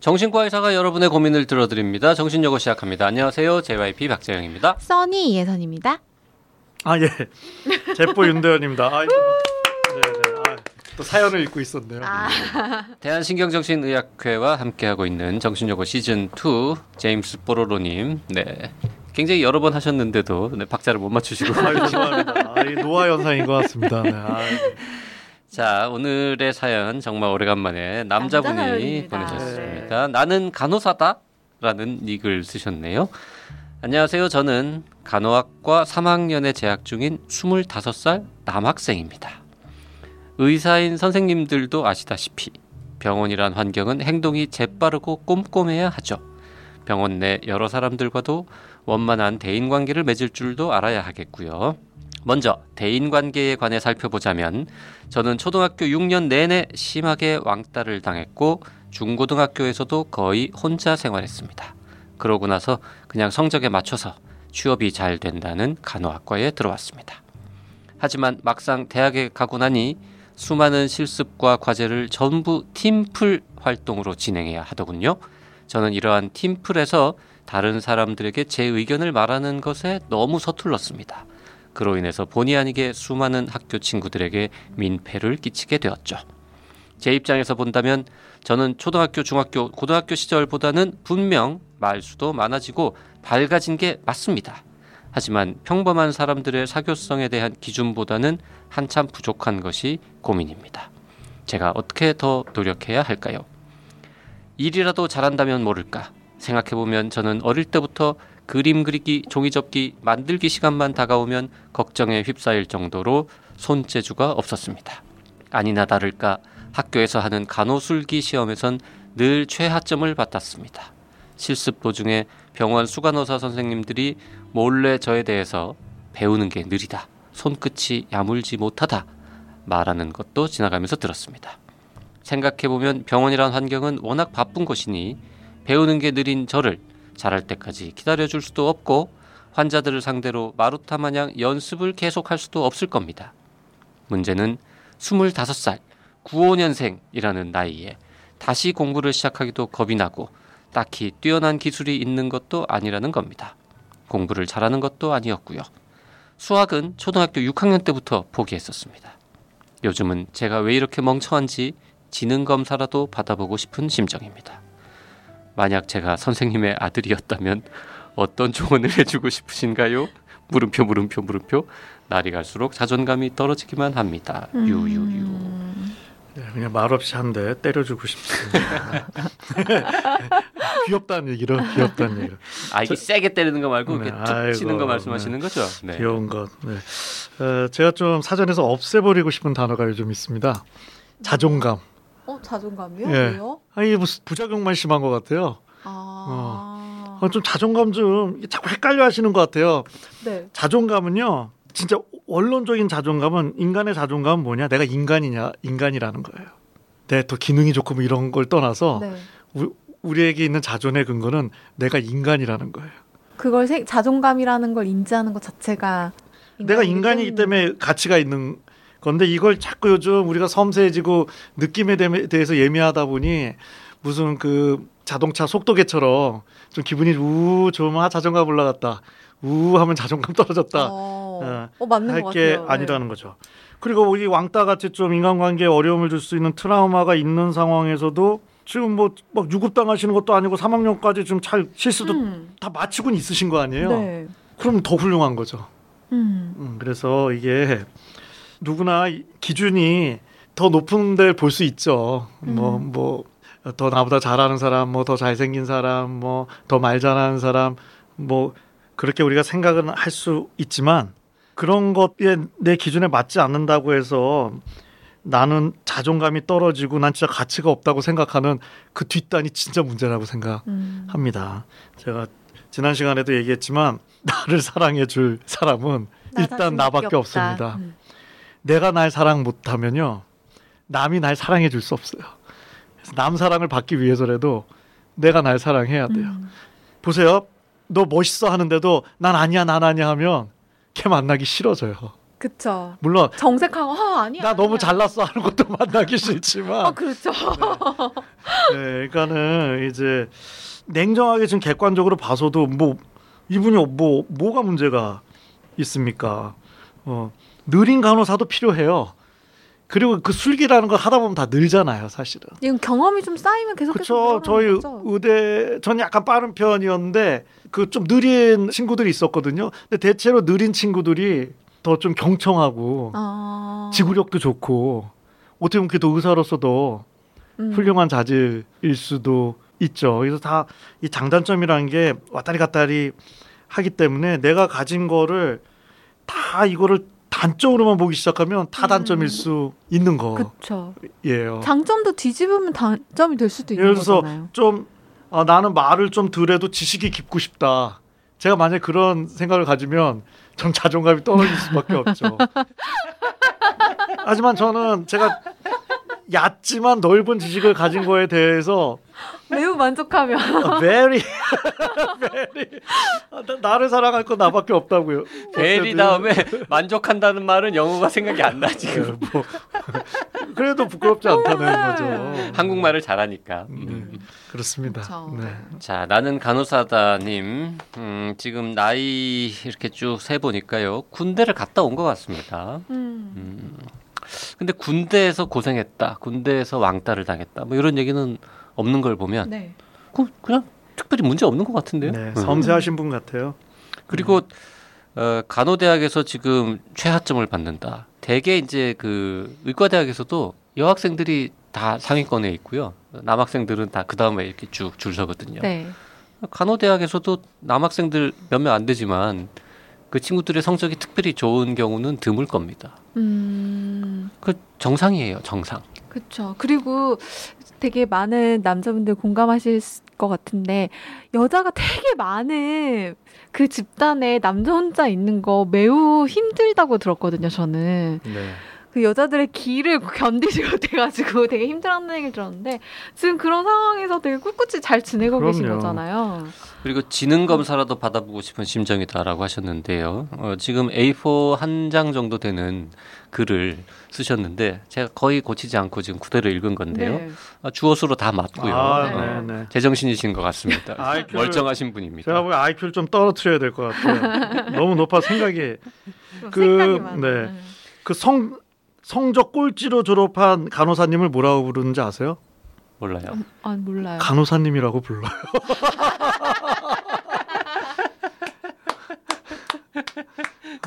정신과 의사가 여러분의 고민을 들어드립니다. 정신여고 시작합니다. 안녕하세요. JYP 박재영입니다. 써니 예선입니다. 아 예, 제포 윤대현입니다. 아이고, 네, 네. 아, 또 사연을 읽고 있었네요. 아. 대한신경정신의학회와 함께하고 있는 정신여고 시즌 2 제임스 뽀로로님. 네. 굉장히 여러 번 하셨는데도 네, 박자를 못 맞추시고. 아유, 죄송합니다. 아, 이 노화 현상인 것 같습니다. 네, 아이고. 자, 오늘의 사연 정말 오래간만에 남자분이 남자 사연입니다. 보내셨습니 다. 나는 간호사다라는 닉을 쓰셨네요. 안녕하세요. 저는 간호학과 3학년에 재학 중인 25살 남학생입니다. 의사인 선생님들도 아시다시피 병원이란 환경은 행동이 재빠르고 꼼꼼해야 하죠. 병원 내 여러 사람들과도 원만한 대인 관계를 맺을 줄도 알아야 하겠고요. 먼저 대인 관계에 관해 살펴보자면 저는 초등학교 6년 내내 심하게 왕따를 당했고 중고등학교에서도 거의 혼자 생활했습니다. 그러고 나서 그냥 성적에 맞춰서 취업이 잘 된다는 간호학과에 들어왔습니다. 하지만 막상 대학에 가고 나니 수많은 실습과 과제를 전부 팀플 활동으로 진행해야 하더군요. 저는 이러한 팀플에서 다른 사람들에게 제 의견을 말하는 것에 너무 서툴렀습니다. 그로 인해서 본의 아니게 수많은 학교 친구들에게 민폐를 끼치게 되었죠. 제 입장에서 본다면 저는 초등학교, 중학교, 고등학교 시절보다는 분명 말수도 많아지고 밝아진 게 맞습니다. 하지만 평범한 사람들의 사교성에 대한 기준보다는 한참 부족한 것이 고민입니다. 제가 어떻게 더 노력해야 할까요? 일이라도 잘한다면 모를까. 생각해보면 저는 어릴 때부터 그림 그리기, 종이 접기, 만들기 시간만 다가오면 걱정에 휩싸일 정도로 손재주가 없었습니다. 아니나 다를까 학교에서 하는 간호술기 시험에선 늘 최하점을 받았습니다. 실습 도중에 병원 수간호사 선생님들이 몰래 저에 대해서 배우는 게 느리다, 손끝이 야물지 못하다 말하는 것도 지나가면서 들었습니다. 생각해보면 병원이란 환경은 워낙 바쁜 곳이니 배우는 게 느린 저를 잘할 때까지 기다려줄 수도 없고 환자들을 상대로 마루타 마냥 연습을 계속할 수도 없을 겁니다. 문제는 25살, 95년생이라는 나이에 다시 공부를 시작하기도 겁이 나고 딱히 뛰어난 기술이 있는 것도 아니라는 겁니다. 공부를 잘하는 것도 아니었고요. 수학은 초등학교 6학년 때부터 포기했었습니다. 요즘은 제가 왜 이렇게 멍청한지 지능 검사라도 받아보고 싶은 심정입니다. 만약 제가 선생님의 아들이었다면 어떤 조언을 해주고 싶으신가요? 물음표 물음표 물음표 날이 갈수록 자존감이 떨어지기만 합니다. 유유유. 네, 그냥 말없이 한 대 때려주고 싶습니다. 귀엽다는 얘기로 귀엽다는 얘기로 아 이게 세게 때리는 거 말고 네, 이렇게 툭 치는 거 아이고, 말씀하시는 거죠? 네. 귀여운 것. 네. 어, 제가 좀 사전에서 없애버리고 싶은 단어가 요즘 있습니다. 자존감. 어 자존감이요? 예. 왜요? 아 이게 무슨 부작용만 심한 것 같아요. 아, 어, 좀 자존감 좀 자꾸 헷갈려 하시는 것 같아요. 네. 자존감은요, 진짜 원론적인 자존감은 인간의 자존감은 뭐냐? 내가 인간이냐, 인간이라는 거예요. 내 더 기능이 좋고 뭐 이런 걸 떠나서 네. 우, 우리에게 있는 자존의 근거는 내가 인간이라는 거예요. 그걸 생, 자존감이라는 걸 인지하는 것 자체가 내가 인간이기 때문에 가치가 있는 건데 이걸 자꾸 요즘 우리가 섬세해지고 느낌에 대- 대해서 예민하다 보니 무슨 그 자동차 속도계처럼 좀 기분이 우 좋으면 아, 자존감 올라갔다. 우 하면 자존감 떨어졌다. 어, 어, 어, 맞는 할것게 같아요. 네. 아니라는 거죠. 그리고 우리 왕따 같이 좀 인간관계에 어려움을 줄 수 있는 트라우마가 있는 상황에서도 지금 뭐 막 유급당하시는 것도 아니고 3학년까지 좀 잘 실수도 음, 다 마치고는 있으신 거 아니에요? 네. 그럼 더 훌륭한 거죠. 음, 음, 그래서 이게 누구나 이- 기준이 더 높은 데를 볼수 있죠. 뭐 음. 뭐더 나보다 잘하는 사람, 뭐 더 잘생긴 사람, 뭐 더 말 잘하는 사람, 뭐 그렇게 우리가 생각은 할 수 있지만 그런 것에 내 기준에 맞지 않는다고 해서 나는 자존감이 떨어지고 난 진짜 가치가 없다고 생각하는 그 뒷단이 진짜 문제라고 생각. 음. 합니다. 제가 지난 시간에도 얘기했지만 나를 사랑해 줄 사람은 나 일단 나밖에. 없습니다. 음. 내가 날 사랑 못하면요 남이 날 사랑해 줄 수 없어요. 남 사랑을 받기 위해서라도 내가 날 사랑해야 돼요. 음. 보세요. 너 멋있어 하는데도 난 아니야 난 아니야 하면 걔 만나기 싫어져요. 그쵸. 물론 정색하고 아 아니야. 나 너무 아니야. 잘났어 하는 것도 만나기 어 싫지만 그렇죠. 네, 그러니까는 이제 냉정하게 지금 객관적으로 봐서도 뭐 이분이 뭐 뭐가 문제가 있습니까? 어, 느린 간호사도 필요해요. 그리고 그 술기라는 걸 하다 보면 다 늘잖아요, 사실은. 이건 경험이 좀 쌓이면 계속 그렇죠. 저희 의대 전 약간 빠른 편이었는데 그 좀 느린 친구들이 있었거든요. 근데 대체로 느린 친구들이 더 좀 경청하고 아... 지구력도 좋고 어떻게 보면 더 의사로서도 음. 훌륭한 자질일 수도 있죠. 그래서 다 이 장단점이라는 게 왔다리 갔다리 하기 때문에 내가 가진 거를 다 이거를 단점으로만 보기 시작하면 다 단점일 음. 수 있는 그렇죠. 거예요. 장점도 뒤집으면 단점이 될 수도 있는 예를 들어서 거잖아요. 좀 아, 나는 말을 좀 덜해도 지식이 깊고 싶다. 제가 만약 그런 생각을 가지면 전 자존감이 떨어질 수밖에 없죠. 하지만 저는 제가 얕지만 넓은 지식을 가진 거에 대해서 매우 만족하며 아, very, very 아, 나- 나를 사랑할 건 나밖에 없다고요. 베리 다음에 만족한다는 말은 영어가 생각이 안나 네, 지금. 뭐 그래도 부끄럽지 않다는 거죠. 한국말을 잘하니까. 네, 그렇습니다. 그렇죠. 네. 자, 나는 간호사다님, 음, 지금 나이 이렇게 쭉 세 보니까요, 군대를 갔다 온 것 같습니다. 음. 음, 근데 군대에서 고생했다, 군대에서 왕따를 당했다, 뭐 이런 얘기는 없는 걸 보면, 네. 그, 그냥 특별히 문제 없는 것 같은데요. 네, 음. 섬세하신 분 같아요. 그리고 어, 간호대학에서 지금 최하점을 받는다. 대개 이제 그 의과대학에서도 여학생들이 다 상위권에 있고요. 남학생들은 다 그 다음에 이렇게 쭉 줄 서거든요. 네. 간호대학에서도 남학생들 몇 명 안 되지만 그 친구들의 성적이 특별히 좋은 경우는 드물 겁니다. 음. 그 정상이에요, 정상. 그렇죠. 그리고 되게 많은 남자분들 공감하실 것 같은데 여자가 되게 많은 그 집단에 남자 혼자 있는 거 매우 힘들다고 들었거든요. 저는 네. 그 여자들의 기를 견디지 못해가지고 되게 힘들어하는 얘기를 들었는데 지금 그런 상황에서 되게 꿋꿋이 잘 지내고 계신 그럼요. 거잖아요. 그리고 지능 검사라도 받아보고 싶은 심정이다라고 하셨는데요. 어, 지금 A4 한 장 정도 되는 글을 쓰셨는데 제가 거의 고치지 않고 지금 그대로 읽은 건데요. 네. 아, 주어수로 다 맞고요. 아, 어, 네, 네. 제정신이신 것 같습니다. IQ 를 멀쩡하신 분입니다. 제가 보기엔 IQ를 좀 떨어뜨려야 될 것 같아요. 너무 높아 생각이 좀 그. 네. 그 성 성적 꼴찌로 졸업한 간호사님을 뭐라고 부르는지 아세요? 몰라요. 아 몰라요. 간호사님이라고 불러요.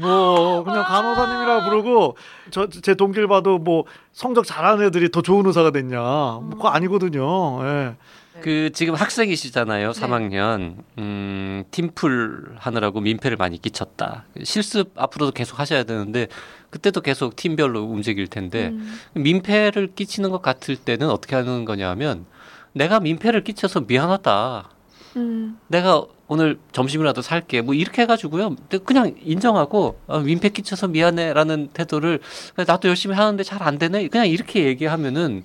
뭐 그냥 간호사님이라고 부르고 저 제 동기를 봐도 뭐 성적 잘하는 애들이 더 좋은 의사가 됐냐? 뭐 그거 아니거든요. 예. 그 지금 학생이시잖아요. 네. 3학년. 음, 팀플 하느라고 민폐를 많이 끼쳤다. 실습 앞으로도 계속 하셔야 되는데 그때도 계속 팀별로 움직일 텐데 음. 민폐를 끼치는 것 같을 때는 어떻게 하는 거냐면 내가 민폐를 끼쳐서 미안하다. 음. 내가 오늘 점심이라도 살게. 뭐 이렇게 해가지고요. 그냥 인정하고 아, 민폐 끼쳐서 미안해라는 태도를 나도 열심히 하는데 잘 안 되네. 그냥 이렇게 얘기하면은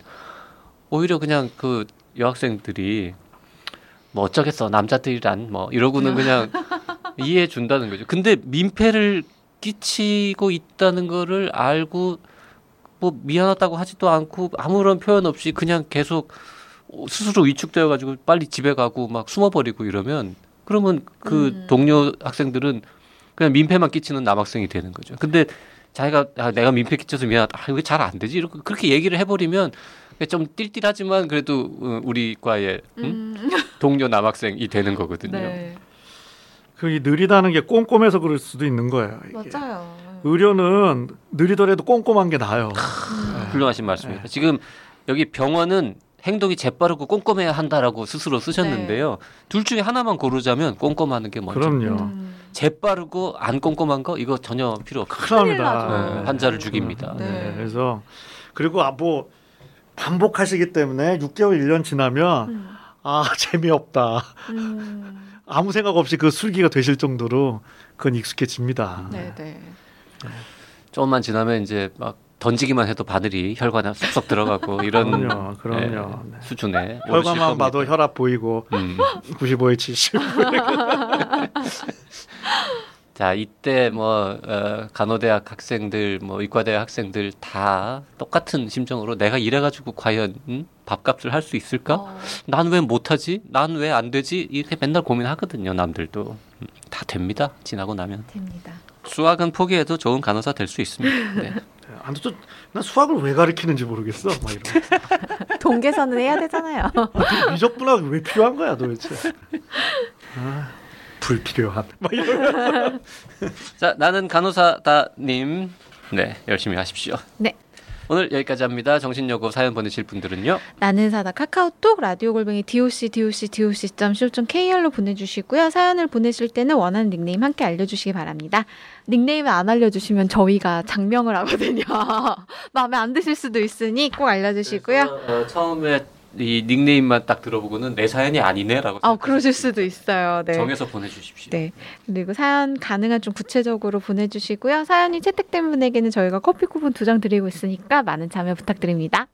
오히려 그냥 그 여학생들이 뭐 어쩌겠어 남자들이란 뭐 이러고는 그냥 이해해 준다는 거죠. 근데 민폐를 끼치고 있다는 거를 알고 뭐 미안하다고 하지도 않고 아무런 표현 없이 그냥 계속 스스로 위축되어 가지고 빨리 집에 가고 막 숨어버리고 이러면 그러면 그 음. 동료 학생들은 그냥 민폐만 끼치는 남학생이 되는 거죠. 근데 자기가 아, 내가 민폐 끼쳐서 미안하다. 아, 왜잘안 되지? 이렇게 그렇게 얘기를 해버리면 좀 띨띨하지만 그래도 어, 우리 과의 음? 음. 동료 남학생이 되는 거거든요. 네. 그이 느리다는 게 꼼꼼해서 그럴 수도 있는 거예요. 이게. 맞아요. 의료는 느리더라도 꼼꼼한 게 나아요. 음. 훌륭하신 말씀입니다. 지금 여기 병원은 행동이 재빠르고 꼼꼼해야 한다라고 스스로 쓰셨는데요. 둘 중에 하나만 고르자면 꼼꼼하는 게 먼저. 그럼요. 음. 재빠르고 안 꼼꼼한 거 이거 전혀 필요 없고 큰일 나죠. 납니다. 네, 환자를 죽입니다. 네. 네. 그래서 그리고 아, 뭐 반복하시기 때문에 6개월 1년 지나면 음. 아 재미없다. 음. 아무 생각 없이 그 술기가 되실 정도로 그건 익숙해집니다. 네, 네. 조금만 지나면 이제 막 던지기만 해도 바늘이 혈관에 쏙쏙 들어가고 이런 그럼요, 그럼요. 네, 네. 수준에 오르실 혈관만. 봐도 혈압 보이고 음. 95에 70. 자 이때 뭐 어, 간호대학 학생들 뭐 의과대학 학생들 다 똑같은 심정으로 내가 이래가지고 과연 음? 밥값을 할 수 있을까? 어, 난왜 못하지? 난 왜 안 되지? 이렇게 맨날 고민하거든요 남들도 음, 다 됩니다 지나고 나면 됩니다. 수학은 포기해도 좋은 간호사 될 수 있습니다. 네. 안 또, 난 수학을 왜 가르치는지 모르겠어. 막 이런. 동계선은 해야 되잖아요. 미적분학 왜 필요한 거야 도대체? 아, 불필요한. 막 이런. 자 나는 간호사다님 네 열심히 하십시오. 네. 오늘 여기까지 합니다. 정신여고 사연 보내실 분들은요. 나는 사다 카카오톡 라디오 골뱅이 doc doc doc.co.kr로 보내주시고요. 사연을 보내실 때는 원하는 닉네임 함께 알려주시기 바랍니다. 닉네임을 안 알려주시면 저희가 장명을 하거든요. 마음에 안 드실 수도 있으니 꼭 알려주시고요. 그래서, 어, 처음에 이 닉네임만 딱 들어보고는 내 사연이 아니네라고 아 그러실 수도 있어요. 네. 정해서 보내주십시오. 네. 그리고 사연 가능한 좀 구체적으로 보내주시고요. 사연이 채택된 분에게는 저희가 커피 쿠폰 두 장 드리고 있으니까 많은 참여 부탁드립니다.